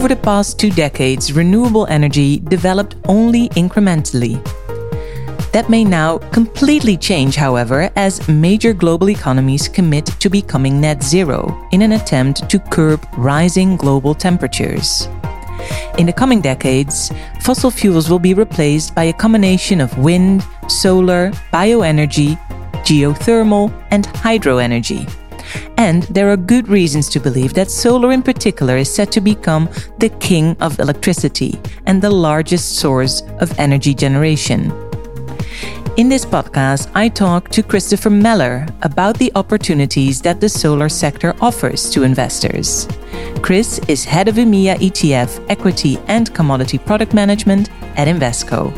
over the past two decades, renewable energy developed only incrementally. That may now completely change, however, as major global economies commit to becoming net zero in an attempt to curb rising global temperatures. In the coming decades, fossil fuels will be replaced by a combination of wind, solar, bioenergy, geothermal, and hydroenergy. And there are good reasons to believe that solar in particular is set to become the king of electricity and the largest source of energy generation. In this podcast, I talk to Christopher Mellor about the opportunities that the solar sector offers to investors. Chris is head of EMEA ETF equity and commodity product management at Invesco.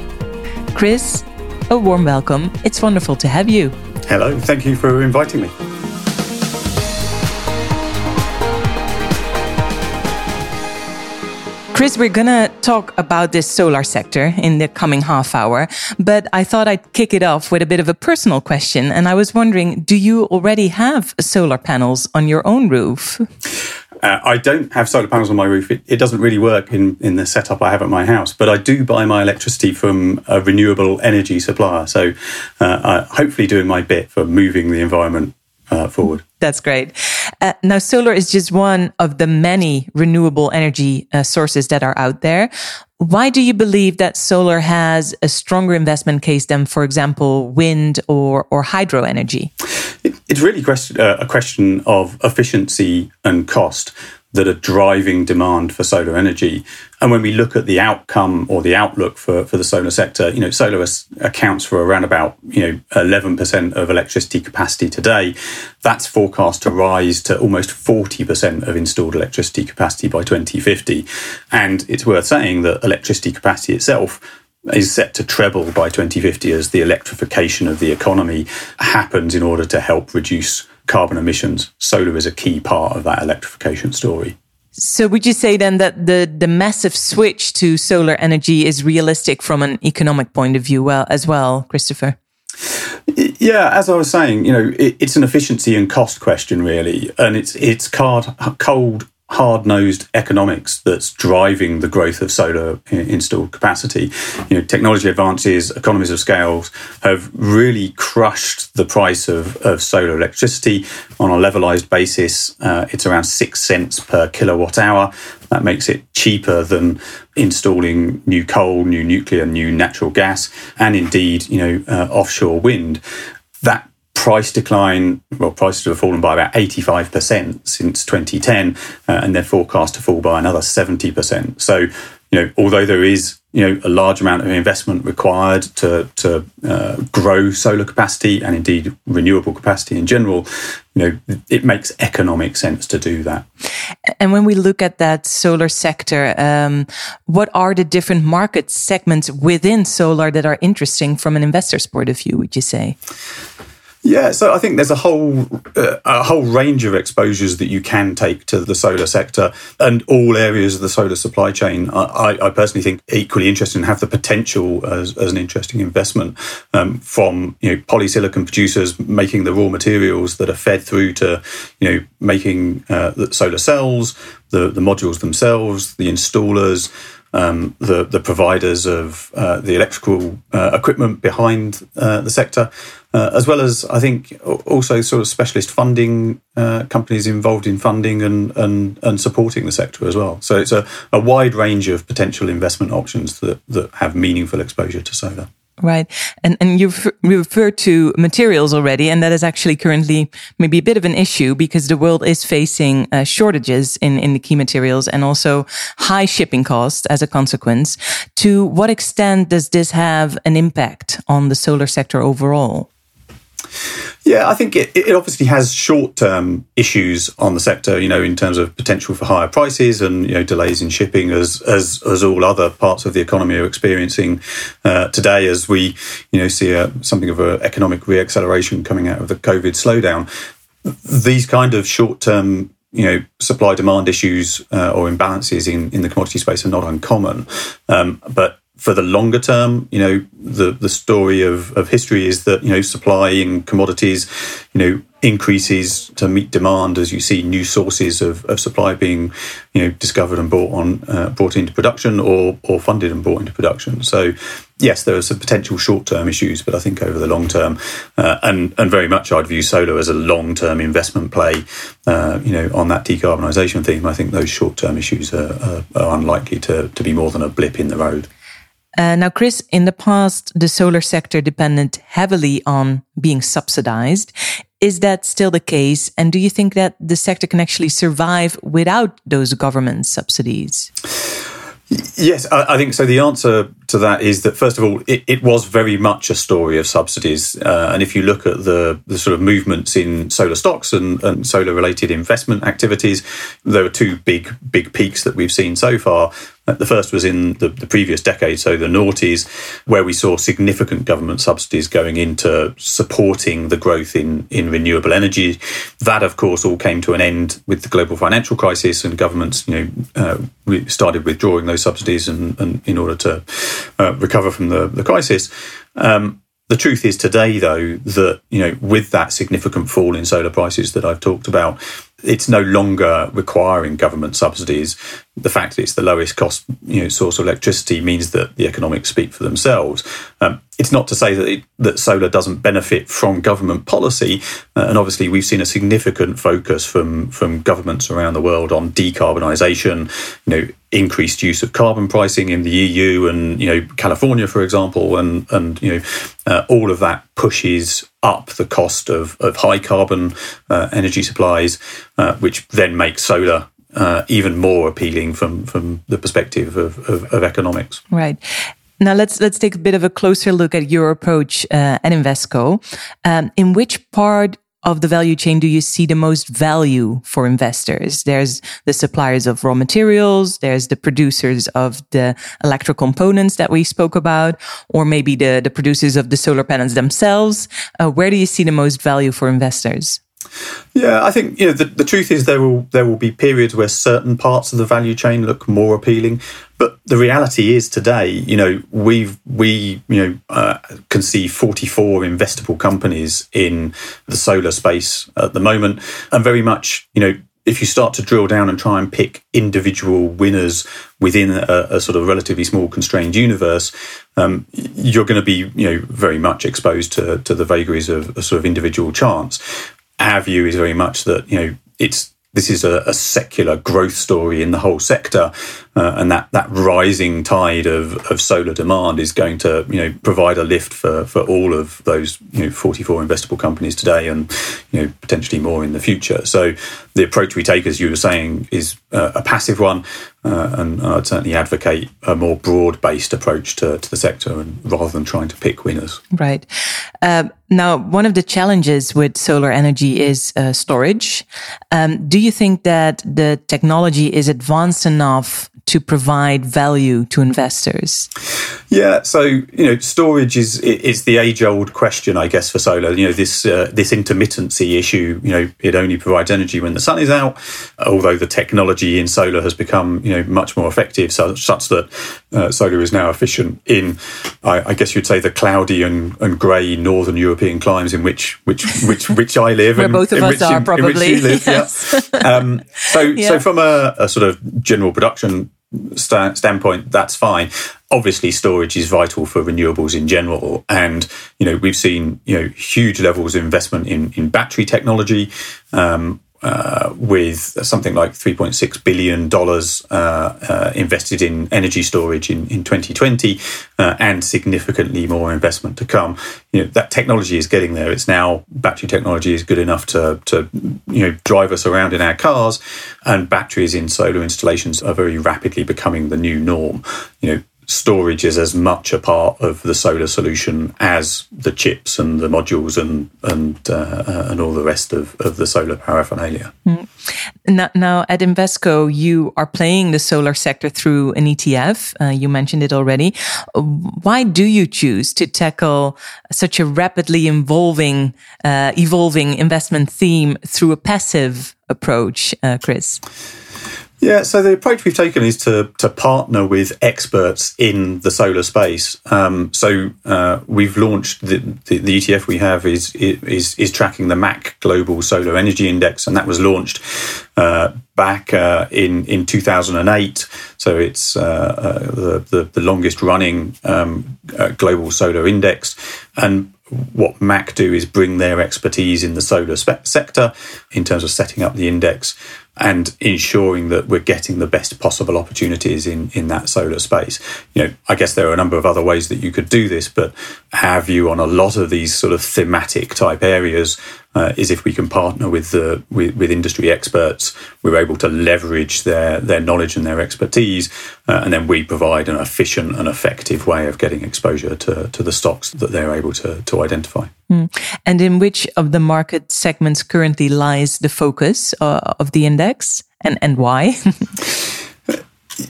Chris, a warm welcome. It's wonderful to have you. Hello, thank you for inviting me. Chris, we're going to talk about this solar sector in the coming half hour, but I thought I'd kick it off with a bit of a personal question. And I was wondering do you already have solar panels on your own roof? Uh, I don't have solar panels on my roof. It, it, doesn't really work in, in the setup I have at my house, but I do buy my electricity from a renewable energy supplier. So, uh, hopefully, doing my bit for moving the environment uh, forward. That's great. Uh, now, solar is just one of the many renewable energy uh, sources that are out there. Why do you believe that solar has a stronger investment case than, for example, wind or, or hydro energy? It, it's really question, uh, a question of efficiency and cost that are driving demand for solar energy. And when we look at the outcome or the outlook for, for the solar sector, you know, solar accounts for around about, you know, 11% of electricity capacity today. That's forecast to rise to almost 40% of installed electricity capacity by 2050. And it's worth saying that electricity capacity itself is set to treble by 2050 as the electrification of the economy happens in order to help reduce carbon emissions. Solar is a key part of that electrification story. So would you say then that the, the massive switch to solar energy is realistic from an economic point of view well, as well, Christopher? Yeah, as I was saying, you know, it, it's an efficiency and cost question, really, and it's it's card, cold hard nosed economics that's driving the growth of solar installed capacity. You know, technology advances, economies of scale have really crushed the price of, of solar electricity on a levelized basis. Uh, it's around six cents per kilowatt hour. That makes it cheaper than installing new coal, new nuclear, new natural gas, and indeed, you know, uh, offshore wind. That price decline, well, prices have fallen by about 85% since 2010, uh, and they're forecast to fall by another 70%. So, you know, although there is, you know, a large amount of investment required to, to uh, grow solar capacity and indeed renewable capacity in general, you know, it makes economic sense to do that. And when we look at that solar sector, um, what are the different market segments within solar that are interesting from an investor's point of view, would you say? Yeah, so I think there's a whole uh, a whole range of exposures that you can take to the solar sector and all areas of the solar supply chain. I, I personally think equally interesting and have the potential as, as an interesting investment um, from you know polysilicon producers making the raw materials that are fed through to you know making uh, solar cells, the the modules themselves, the installers um, the the providers of uh, the electrical uh, equipment behind uh, the sector, uh, as well as I think also sort of specialist funding uh, companies involved in funding and, and and supporting the sector as well. So it's a, a wide range of potential investment options that that have meaningful exposure to solar. Right. And, and you've referred to materials already, and that is actually currently maybe a bit of an issue because the world is facing uh, shortages in, in the key materials and also high shipping costs as a consequence. To what extent does this have an impact on the solar sector overall? Yeah, I think it, it obviously has short term issues on the sector, you know, in terms of potential for higher prices and, you know, delays in shipping as, as, as all other parts of the economy are experiencing uh, today as we, you know, see a, something of an economic reacceleration coming out of the COVID slowdown. These kind of short term you know, supply demand issues uh, or imbalances in, in the commodity space are not uncommon. Um, but for the longer term, you know, the, the story of, of history is that, you know, supply in commodities, you know, increases to meet demand as you see new sources of, of supply being you know discovered and brought on uh, brought into production or or funded and brought into production. So yes there are some potential short-term issues but i think over the long term uh, and and very much i'd view solar as a long-term investment play uh, you know on that decarbonisation theme. I think those short-term issues are, are, are unlikely to, to be more than a blip in the road uh, now, Chris, in the past, the solar sector depended heavily on being subsidized. Is that still the case? And do you think that the sector can actually survive without those government subsidies? Yes, I, I, think so. The answer to that is that first of all, it, it was very much a story of subsidies, uh, and if you look at the, the sort of movements in solar stocks and, and solar related investment activities, there are two big big peaks that we've seen so far. Uh, the first was in the, the, previous decade, so the noughties, where we saw significant government subsidies going into supporting the growth in, in renewable energy. That, of course, all came to an end with the global financial crisis, and governments, you know, uh, started withdrawing those subsidies and, and in order to uh, recover from the, the crisis. Um, the truth is today, though, that you know, with that significant fall in solar prices that I've talked about, it's no longer requiring government subsidies. The fact that it's the lowest cost you know, source of electricity means that the economics speak for themselves. Um, it's not to say that it, that solar doesn't benefit from government policy, uh, and obviously we've seen a significant focus from from governments around the world on decarbonisation. You know, increased use of carbon pricing in the EU and you know California, for example, and and you know uh, all of that pushes up the cost of, of high carbon uh, energy supplies, uh, which then makes solar uh, even more appealing from from the perspective of, of, of, economics. Right. Now let's let's take a bit of a closer look at your approach uh, at Invesco. Um, in which part of the value chain do you see the most value for investors? There's the suppliers of raw materials, there's the producers of the electro components that we spoke about, or maybe the, the producers of the solar panels themselves. Uh, where do you see the most value for investors? Yeah, I think you know the, the truth is there will there will be periods where certain parts of the value chain look more appealing, but the reality is today, you know, we've we you know uh, can see 44 investable companies in the solar space at the moment, and very much you know if you start to drill down and try and pick individual winners within a, a sort of relatively small constrained universe, um, you're going to be you know very much exposed to to the vagaries of a sort of individual chance our view is very much that you know it's this is a, a secular growth story in the whole sector, uh, and that that rising tide of, of solar demand is going to you know provide a lift for, for all of those you know 44 investable companies today, and you know potentially more in the future. So the approach we take, as you were saying, is uh, a passive one, uh, and I'd certainly advocate a more broad based approach to, to the sector, and rather than trying to pick winners. Right. Um, now, one of the challenges with solar energy is uh, storage. Um, do you think that the technology is advanced enough to provide value to investors? Yeah, so you know, storage is is the age old question, I guess, for solar. You know, this uh, this intermittency issue. You know, it only provides energy when the sun is out. Although the technology in solar has become you know much more effective, so, such that uh, solar is now efficient in, I, I, guess you'd say, the cloudy and, and grey northern European climes in which which which which I live. Where and, both of us are you, probably. Live, yes. yeah. um, so yeah. so from a, a sort of general production st- standpoint, that's fine. Obviously, storage is vital for renewables in general, and you know we've seen you know huge levels of investment in in battery technology. Um, uh, with something like $3.6 billion uh, uh, invested in energy storage in, in 2020 uh, and significantly more investment to come. You know, that technology is getting there. It's now battery technology is good enough to, to you know, drive us around in our cars and batteries in solar installations are very rapidly becoming the new norm. You know, storage is as much a part of the solar solution as the chips and the modules and and uh, uh, and all the rest of, of the solar paraphernalia. Mm. Now, now, at Invesco, you are playing the solar sector through an ETF. Uh, you mentioned it already. Why do you choose to tackle such a rapidly evolving uh, evolving investment theme through a passive approach, uh, Chris? Yeah, so the approach we've taken is to to partner with experts in the solar space. Um, so uh, we've launched the, the, the ETF we have is is is tracking the MAC Global Solar Energy Index, and that was launched uh, back uh, in in 2008. So it's uh, uh, the, the, the longest running um, uh, global solar index, and what MAC do is bring their expertise in the solar spe- sector in terms of setting up the index and ensuring that we're getting the best possible opportunities in, in that solar space. You know, I guess there are a number of other ways that you could do this, but have you on a lot of these sort of thematic type areas uh, is if we can partner with the with, with, industry experts, we're able to leverage their their knowledge and their expertise, uh, and then we provide an efficient and effective way of getting exposure to, to the stocks that they're able to to identify. Mm. And in which of the market segments currently lies the focus uh, of the index, and and why?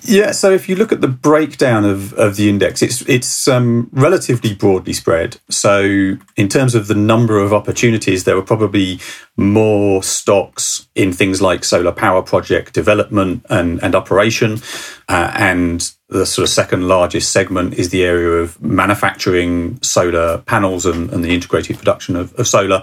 Yeah, so if you look at the breakdown of, of the index, it's it's um, relatively broadly spread. So in terms of the number of opportunities, there were probably more stocks in things like solar power project development and, and operation. Uh, and the sort of second largest segment is the area of manufacturing solar panels and, and the integrated production of, of solar.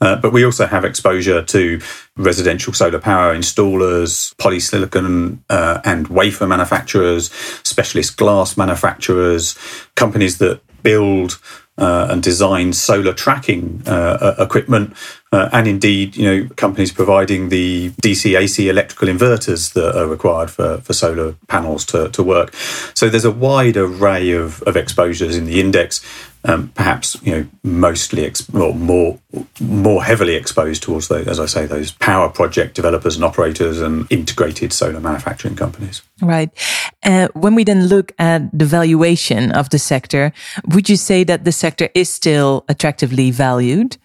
Uh, but we also have exposure to residential solar power installers, polysilicon uh, and wafer manufacturers, specialist glass manufacturers, companies that build uh, and design solar tracking uh, equipment, uh, and indeed, you know, companies providing the DC AC electrical inverters that are required for, for solar panels to, to work. So there's a wide array of, of exposures in the index um, perhaps you know mostly ex- or more more heavily exposed towards those, as I say, those power project developers and operators and integrated solar manufacturing companies. Right. Uh, when we then look at the valuation of the sector, would you say that the sector is still attractively valued?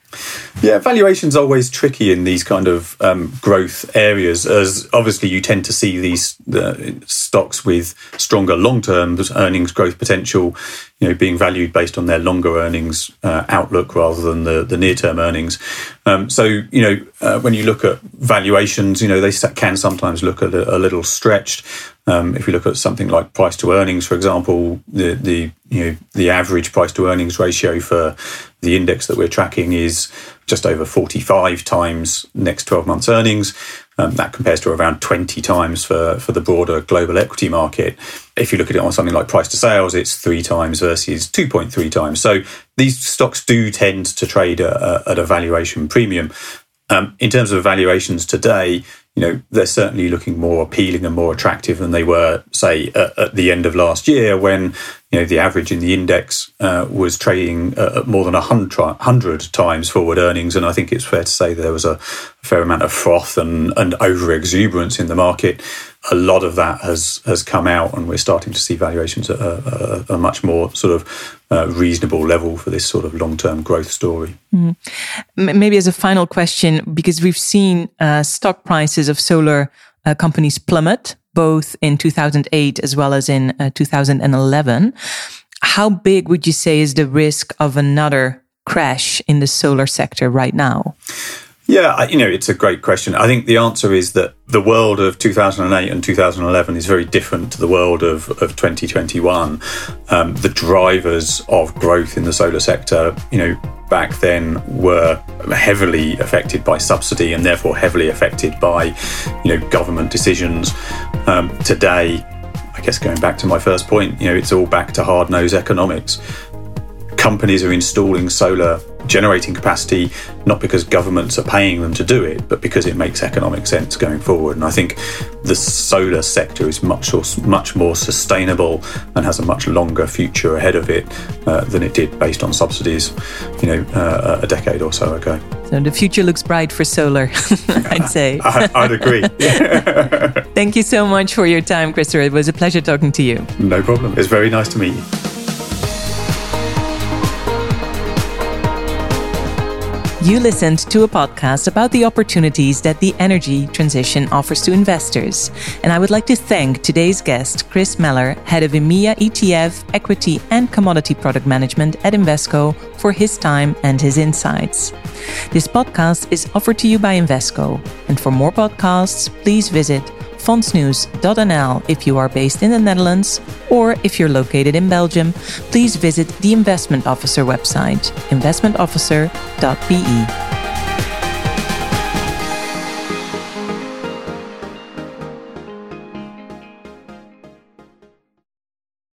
Yeah, valuation's always tricky in these kind of um, growth areas, as obviously you tend to see these uh, stocks with stronger long-term earnings growth potential, you know, being valued based on their longer earnings uh, outlook rather than the, the near-term earnings. Um, so, you know, uh, when you look at valuations, you know, they can sometimes look a, a little stretched. Um, if you look at something like price to earnings, for example, the the you know the average price to earnings ratio for the index that we're tracking is just over 45 times next 12 months earnings. Um, that compares to around 20 times for, for the broader global equity market. If you look at it on something like price to sales, it's three times versus 2.3 times. So these stocks do tend to trade at a, at a valuation premium. Um, in terms of valuations today, you know, they're certainly looking more appealing and more attractive than they were, say, at, at the end of last year when, you know, the average in the index uh, was trading at more than 100, 100 times forward earnings. And I think it's fair to say there was a fair amount of froth and, and over exuberance in the market. A lot of that has, has come out, and we're starting to see valuations at a, a, a much more sort of uh, reasonable level for this sort of long term growth story. Mm. Maybe as a final question, because we've seen uh, stock prices of solar uh, companies plummet both in 2008 as well as in uh, 2011. How big would you say is the risk of another crash in the solar sector right now? Yeah, you know, it's a great question. I think the answer is that the world of 2008 and 2011 is very different to the world of, of 2021. Um, the drivers of growth in the solar sector, you know, back then were heavily affected by subsidy and therefore heavily affected by, you know, government decisions. Um, today, I guess going back to my first point, you know, it's all back to hard nosed economics. Companies are installing solar generating capacity, not because governments are paying them to do it, but because it makes economic sense going forward. And I think the solar sector is much much more sustainable and has a much longer future ahead of it uh, than it did based on subsidies, you know, uh, a decade or so ago. So the future looks bright for solar, I'd say. I, would agree. Thank you so much for your time, Christopher. It was a pleasure talking to you. No problem. It's very nice to meet you. You listened to a podcast about the opportunities that the energy transition offers to investors. And I would like to thank today's guest, Chris Mellor, head of EMEA ETF, equity, and commodity product management at Invesco, for his time and his insights. This podcast is offered to you by Invesco. And for more podcasts, please visit fondsnews.nl if you are based in the Netherlands, or if you're located in Belgium, please visit the Investment Officer website, investmentofficer.be.